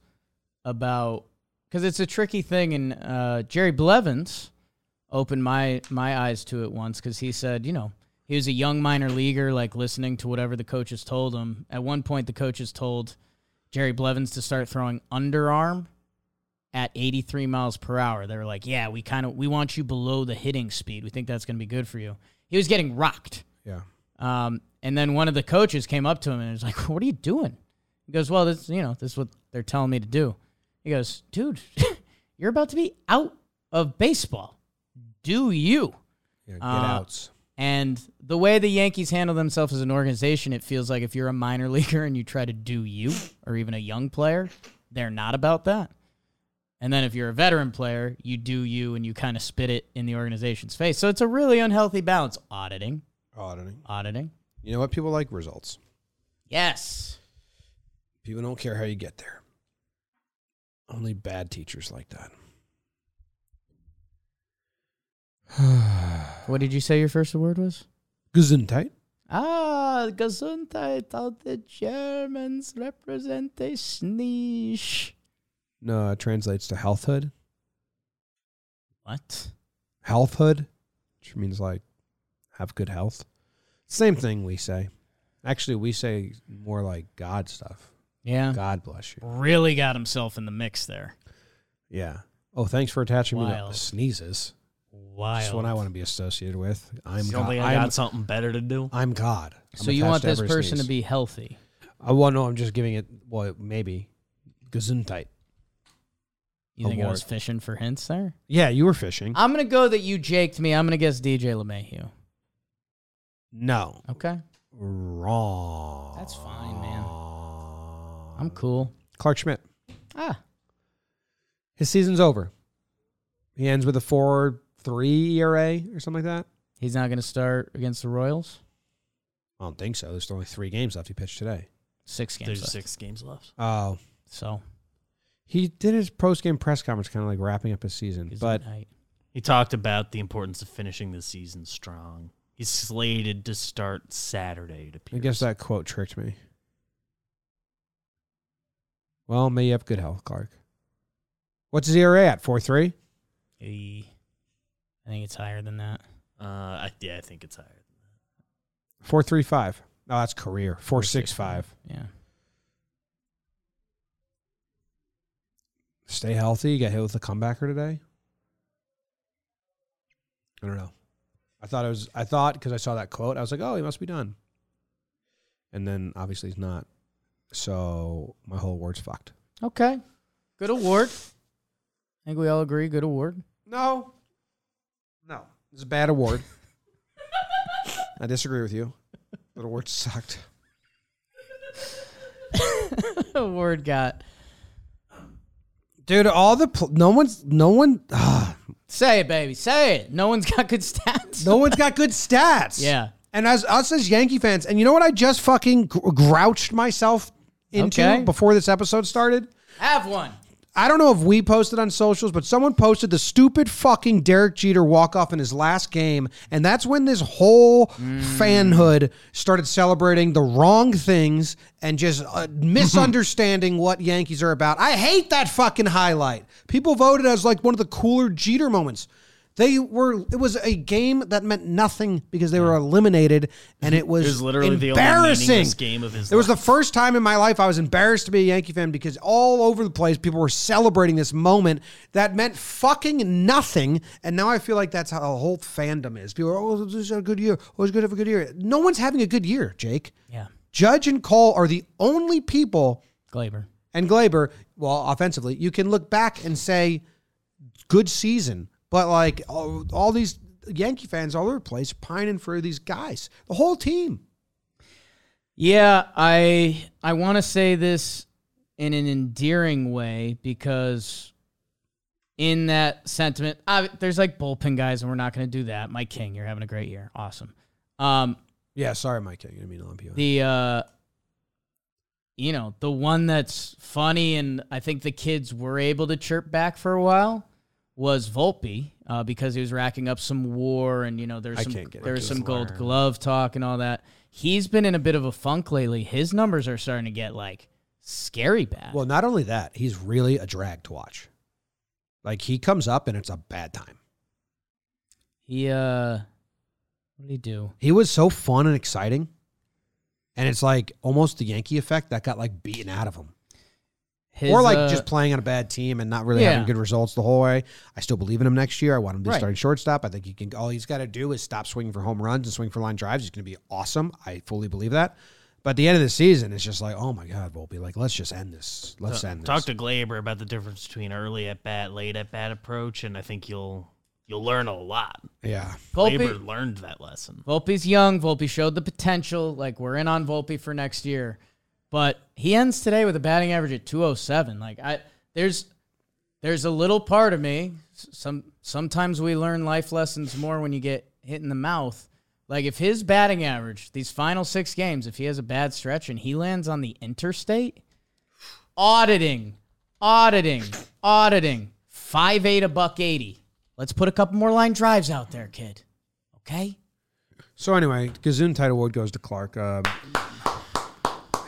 about because it's a tricky thing. And uh, Jerry Blevins opened my my eyes to it once because he said, you know, he was a young minor leaguer, like listening to whatever the coaches told him. At one point, the coaches told Jerry Blevins to start throwing underarm at 83 miles per hour. They were like, "Yeah, we kind of we want you below the hitting speed. We think that's going to be good for you." He was getting rocked. Yeah. Um, and then one of the coaches came up to him and was like, "What are you doing?" He goes, "Well, this you know this is what they're telling me to do." He goes, "Dude, you're about to be out of baseball. Do you?" Yeah. Get Uh, outs. And the way the Yankees handle themselves as an organization, it feels like if you're a minor leaguer and you try to do you, or even a young player, they're not about that. And then if you're a veteran player, you do you and you kind of spit it in the organization's face. So it's a really unhealthy balance. Auditing, Auditing. auditing. You know what? People like results. Yes. People don't care how you get there. Only bad teachers like that. What did you say your first word was? Gesundheit. Ah, Gesundheit, how the Germans represent a sneeze. No, it translates to healthhood. What? Healthhood, which means like have good health. Same thing we say. Actually, we say more like God stuff. Yeah. God bless you. Really got himself in the mix there. Yeah. Oh, thanks for attaching me to sneezes. Wild. That's what I want to be associated with. I'm God. I I'm, got something better to do? I'm God. I'm So you want this person to be healthy? Uh, I want no. I'm just giving it. Well, maybe Gesundheit. You think I was fishing for hints there? Yeah, you were fishing. I'm gonna go that you jaked me. I'm gonna guess DJ LeMahieu. no, Okay, wrong. That's fine, man. I'm cool. Clarke Schmidt. Ah, His season's over. He ends with a four three ERA or something like that. he's not gonna start against the Royals. I don't think so. There's only three games left. He pitched today. Six games There's left. six games left. Oh, So he did his post game press conference, kind of like wrapping up his season. he's But night. He talked about the importance of finishing the season strong. He's slated to start Saturday. It I guess that quote tricked me. Well, may you have good health, Clarke. What's his ERA at? Four three. I think it's higher than that. Uh, I, yeah, I think it's higher. Four three five. Oh, that's career. Four six five. Yeah. Stay healthy. You got hit with a comebacker today. I don't know. I thought it was. I thought because I saw that quote, I was like, oh, he must be done. And then obviously he's not. So my whole award's fucked. Okay. Good award. I think we all agree. Good award. No. No. It's a bad award. I disagree with you. That award sucked. award got. Dude, all the pl- no one's no one ah, Say it, baby. Say it. No one's got good stats. no one's got good stats. Yeah. And as us as Yankee fans, and you know what I just fucking gr- grouched myself into Okay. before this episode started? Have one. I don't know if we posted on socials, but someone posted the stupid fucking Derek Jeter walk off in his last game. And that's when this whole fanhood started celebrating the wrong things and just uh, misunderstanding what Yankees are about. I hate that fucking highlight. People voted as like one of the cooler Jeter moments. They were, it was a game that meant nothing because they were eliminated and it was, It was literally the only embarrassing. game of his It was the first time in my life I was embarrassed to be a Yankee fan because all over the place people were celebrating this moment that meant fucking nothing. And now I feel like that's how the whole fandom is. People are, oh, this is a good year. Oh, it's good to have a good year. No one's having a good year, Jake. Yeah. Judge and Cole are the only people, Gleyber. and Gleyber, well, offensively, you can look back and say, good season. But like all, all these Yankee fans all over the place pining for these guys, the whole team. Yeah, I I want to say this in an endearing way because in that sentiment, uh, there's like bullpen guys, and we're not going to do that. Mike King, you're having a great year, awesome. Um, Yeah, sorry, Mike. King. I didn't mean you the uh, you know, the one that's funny, and I think the kids were able to chirp back for a while was Volpe uh, because he was racking up some war, and you know, there's some can't get there was into some. Gold Glove talk and all that. He's been in a bit of a funk lately. His numbers are starting to get like scary bad. Well, not only that, he's really a drag to watch. Like he comes up and it's a bad time. He uh, what did he do? He was so fun and exciting. And it's like almost the Yankee effect that got like beaten out of him. His, or like uh, just playing on a bad team and not really Yeah. having good results the whole way. I still believe in him next year. I want him to Right. start shortstop. I think he can. All he's got to do is stop swinging for home runs and swing for line drives. He's going to be awesome. I fully believe that. But at the end of the season, it's just like, oh my god, Volpe, like let's just end this. Let's Ta- end this. Talk to Gleyber about the difference between early at bat, late at bat approach, and I think you'll you'll learn a lot. yeah, Volpe, Gleyber learned that lesson. Volpe's young. Volpe showed the potential. Like we're in on Volpe for next year, but he ends today with a batting average at 207. Like I, there's, there's a little part of me. Some sometimes we learn life lessons more when you get hit in the mouth. Like if his batting average these final six games, if he has a bad stretch and he lands on the interstate, auditing, auditing, auditing, five eight a buck eighty. Let's put a couple more line drives out there, kid. Okay. So anyway, Gazoon title award goes to Clarke. Uh,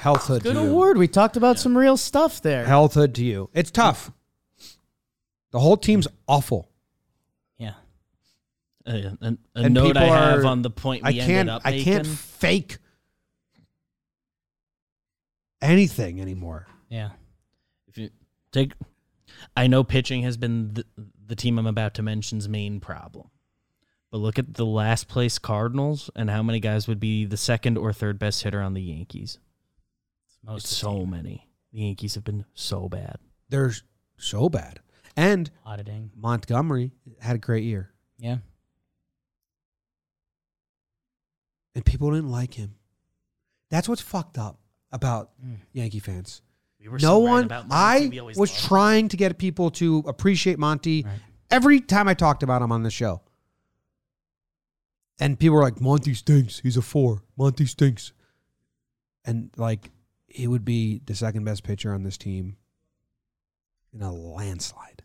healthhood Good to you. award. We talked about some real stuff there. Healthhood to you. It's tough. The whole team's awful. Yeah. Uh, a a And note I people have are- on the point we I ended can't. up I making. can't fake anything anymore. Yeah. If you take, I know pitching has been the, the team I'm about to mention's main problem. But look at the last place Cardinals and how many guys would be the second or third best hitter on the Yankees. Most It's so team. many. The Yankees have been so bad. They're so bad. And auditing. Montgomery had a great year, Yeah. and people didn't like him. That's what's fucked up about Mm. Yankee fans. We were no so one. about Monty. I We was loved him. trying to get people to appreciate Monty Right. every time I talked about him on the show. And people were like, Monty stinks. He's a four. Monty stinks. And like, he would be the second best pitcher on this team in a landslide.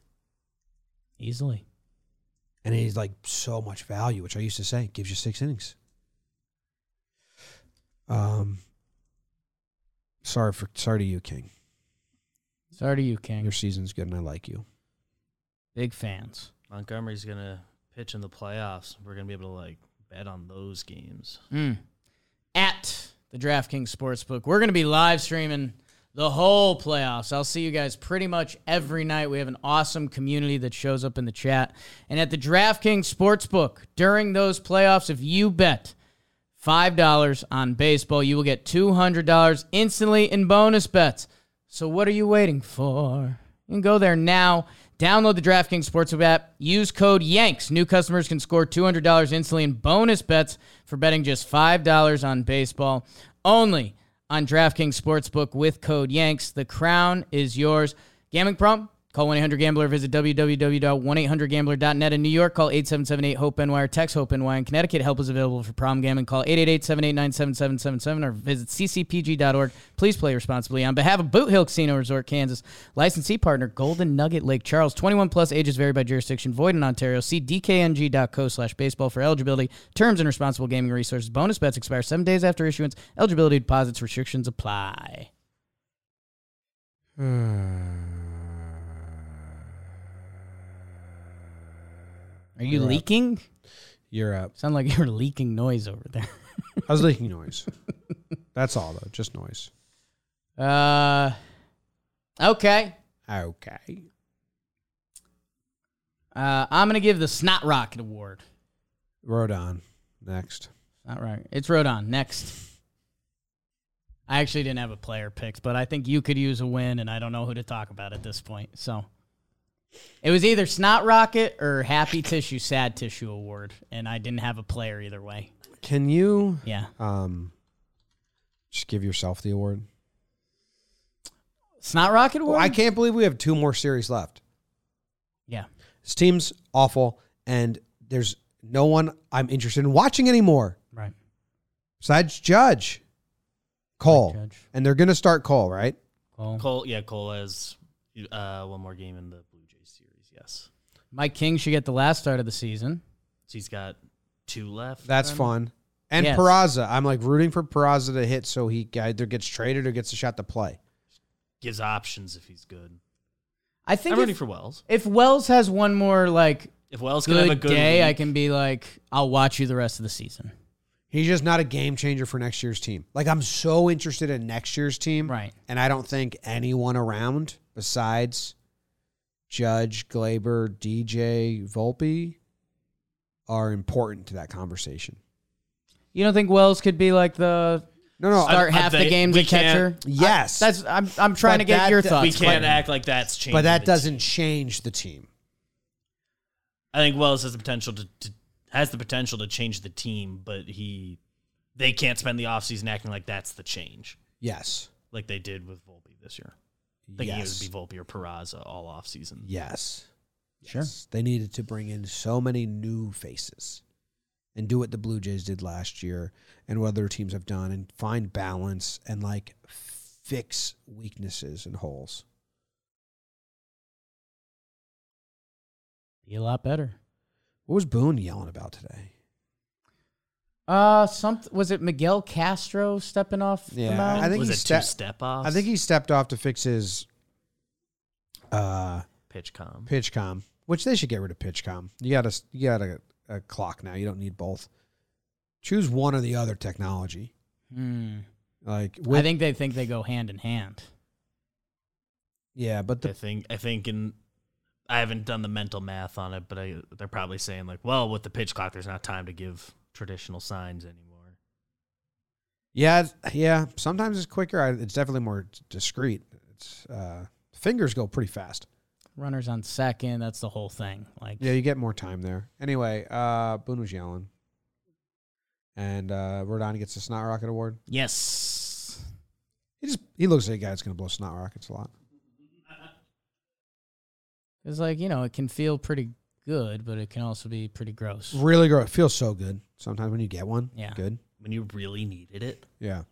Easily. And he's like so much value, which I used to say gives you six innings. Um, sorry for sorry to you, King. Sorry to you, King. Your season's good, and I like you. Big fans. Montgomery's gonna pitch in the playoffs. We're gonna be able to like bet on those games. Mm. The DraftKings Sportsbook, we're going to be live streaming the whole playoffs. I'll see you guys pretty much every night. We have an awesome community that shows up in the chat. And at the DraftKings Sportsbook, during those playoffs, if you bet $5 on baseball, you will get $200 instantly in bonus bets. So what are you waiting for? You can go there now. Download the DraftKings Sportsbook app. Use code YANKS. New customers can score $200 instantly in bonus bets for betting just $5 on baseball. Only on DraftKings Sportsbook with code YANKS. The crown is yours. Gambling problem? Call 1-800-GAMBLER. Visit www.1800gambler.net. In New York, call 877-8-HOPE-NY or text HOPE-NY. In Connecticut, help is available for problem gambling. Call 888-789-7777 or visit ccpg.org. Please play responsibly. On behalf of Boot Hill Casino Resort, Kansas, licensee partner Golden Nugget Lake Charles. 21 plus ages vary by jurisdiction. Void in Ontario. See dkng.co slash baseball for eligibility, terms, and responsible gaming resources. Bonus bets expire seven days after issuance. Eligibility deposits restrictions apply. Are you You're up. leaking? You're up. Sound like you're leaking noise over there. I was leaking noise. That's all though, just noise. Uh, okay. Okay. Uh, I'm gonna give the Snot Rocket Award. Rodon next. Not right. It's Rodon next. I actually didn't have a player picked, but I think you could use a win, and I don't know who to talk about at this point. So it was either Snot Rocket or Happy Tissue, Sad Tissue Award, and I didn't have a player either way. Can you Yeah, um just give yourself the award? Snot Rocket Award. Well, I can't believe we have two more series left. Yeah, This team's awful, and there's no one I'm interested in watching anymore right. besides Judge. Cole. Judge. And they're gonna start Cole, right? Cole. Cole, yeah, Cole has uh, one more game in the Blue Jays series. Yes, Mike King should get the last start of the season. so he's got two left. That's then? fun. And Yes. Peraza. I'm like rooting for Peraza to hit so he either gets traded or gets a shot to play. Gives options if he's good. I think I'm ready if, for Wells. if Wells has one more like If Wells can have a good, good day, week, I can be like, I'll watch you the rest of the season. He's just not a game changer for next year's team. Like I'm so interested in next year's team, Right. And I don't think anyone around besides Judge, Gleyber, DJ, Volpe are important to that conversation. You don't think Wells could be like the No, no, start I- I half the games we a catcher? can't- yes, That's I'm I'm trying But to get that- your that- thoughts. we can't but- act like that's changing. but that doesn't change the team. I think Wells has the potential to, to has the potential to change the team, but he they can't spend the offseason acting like that's the change, Yes, like they did with Volpe this year. Thinking yes, it would be Volpe or Peraza all off season. yes, Sure. They needed to bring in so many new faces and do what the Blue Jays did last year and what other teams have done and find balance and like fix weaknesses and holes. Be a lot better. What was Boone yelling about today? Uh, some was it Miguel Castro stepping off the Yeah, mound? I think was he it ste- two step offs? I think he stepped off to fix his uh, PitchCom. pitch com, which they should get rid of PitchCom. You got a you got a, a clock now. You don't need both. Choose one or the other technology. Hmm. Like I think they think they go hand in hand. yeah, but I the think I think in I haven't done the mental math on it, but I, they're probably saying like, well, with the pitch clock, there's not time to give traditional signs anymore. yeah yeah. Sometimes it's quicker. I, it's definitely more discreet. It's uh, fingers go pretty fast. Runners on second. That's the whole thing. Like, Yeah, you get more time there. Anyway, uh, Boone was yelling, and uh, Rodani gets the Snot Rocket Award. yes. He just he looks like a guy that's gonna blow snot rockets a lot. It's like you know, it can feel pretty good, but it can also be pretty gross. Really gross. It feels so good. Sometimes when you get one, Yeah. good. When you really needed it, Yeah,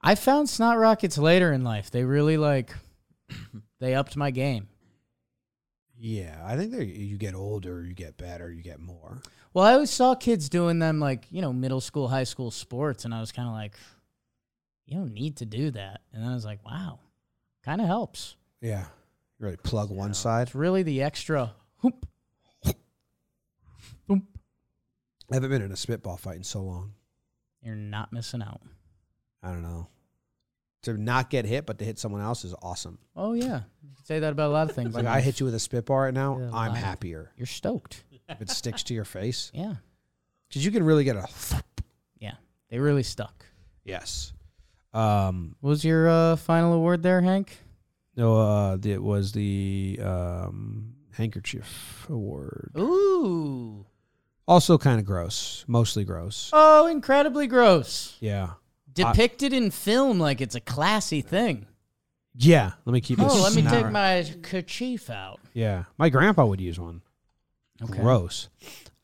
I found snot rockets later in life. They really like they upped my game. yeah. I think they you get older, you get better, you get more. Well, I always saw kids doing them like, you know, middle school, high school sports, and I was kind of like, you don't need to do that. And then I was like, wow, kind of helps. Yeah, you really plug one side. It's really the extra hoop. I haven't been in a spitball fight in so long. You're not missing out. I don't know. To not get hit, but to hit someone else is awesome. Oh yeah, you could say that about a lot of things. Like I hit you with a spitball right now, Yeah, I'm live. happier You're stoked. if it sticks to your face Yeah, because you can really get a yeah. They really stuck. yes. Um, What was your uh, final award there, Hank? no, uh, it was the um handkerchief award. Ooh. Also, kind of gross. Mostly gross. Oh, incredibly gross. Yeah. Depicted in film like it's a classy thing. Yeah. Let me keep it. Oh, let me snot- take my kerchief out. Yeah. My grandpa would use one. Okay. Gross.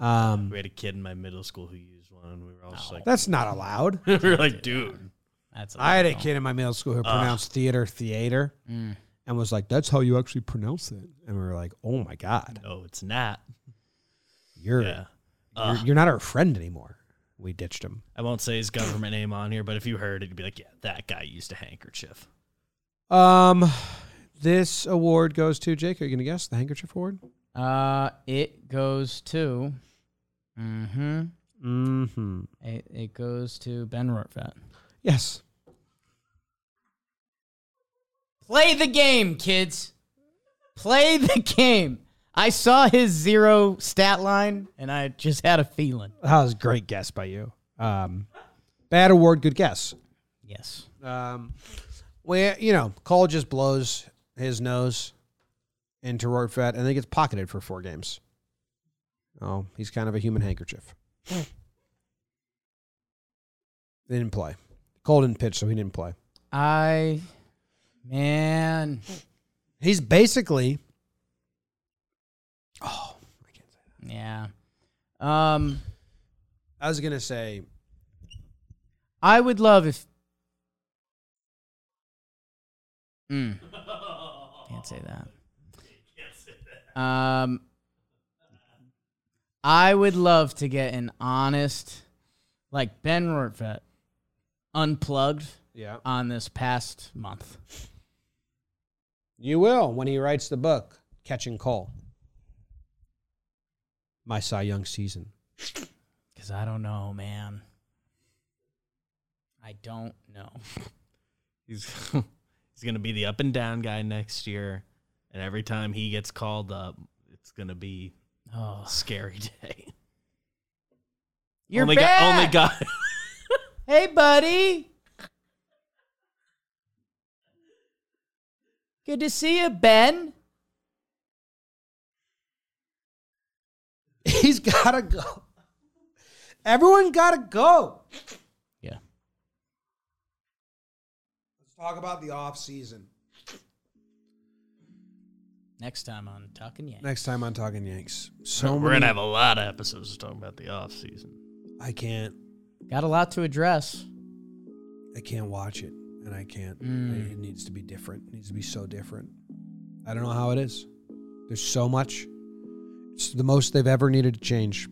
Um, we had a kid in my middle school who used one, and we were all just like, that's not allowed. we were like, dude, That's I had a kid in my middle school who pronounced theater theater Mm. and was like, "That's how you actually pronounce it." And we were like, "Oh my god, no, it's not. you're Yeah. You're, you're not our friend anymore." We ditched him. I won't say his government name on here, but if you heard it, you'd be like, yeah, that guy used a handkerchief. Um, this award goes to Jake. Are you gonna guess the handkerchief award? Uh, it goes to. Mm-hmm. Mm-hmm. It, it goes to Ben Rortvedt. Yes. Play the game, kids. Play the game. I saw his zero stat line, and I just had a feeling. That was a great guess by you. Um, bad award, good guess. Yes. Um, where you know Cole just blows his nose into Rortvedt and then gets pocketed for four games. Oh, he's kind of a human handkerchief. they didn't play. Cole didn't pitch, so he didn't play. I, man, He's basically. Oh, I can't say. That. Yeah. Um, I was gonna say I would love if. Mm. Can't say that. Um, I would love to get an honest, like Ben Rortvedt, unplugged yeah. on this past month. You will when he writes the book Catching Cole. My Cy Young season? Because I don't know, man. I don't know. He's he's gonna be the up and down guy next year, and every time he gets called up, it's gonna be Oh, a scary day. you're only back. Guy, only guy. Hey, buddy. Good to see you, Ben. He's got to go. Everyone got to go. Yeah. Let's talk about the off season. Next time on Talking Yanks. Next time on Talking Yanks. So We're many, gonna have a lot of episodes talking about the off season. I can't. Got a lot to address. I can't watch it, and I can't. Mm. It needs to be different. It needs to be so different. I don't know how it is. There's so much. It's the most they've ever needed to change,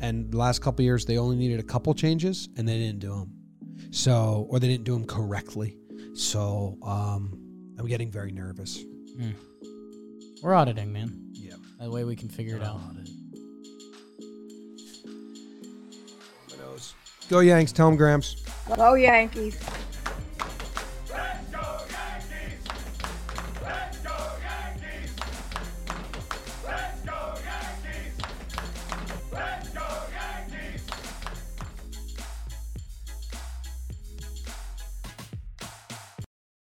and the last couple years they only needed a couple changes, and they didn't do them. So, or they didn't do them correctly. So, um, I'm getting very nervous. We're auditing, man. Yeah. That way we can figure it out. Go Yanks. Tell them Gramps. Go Yankees.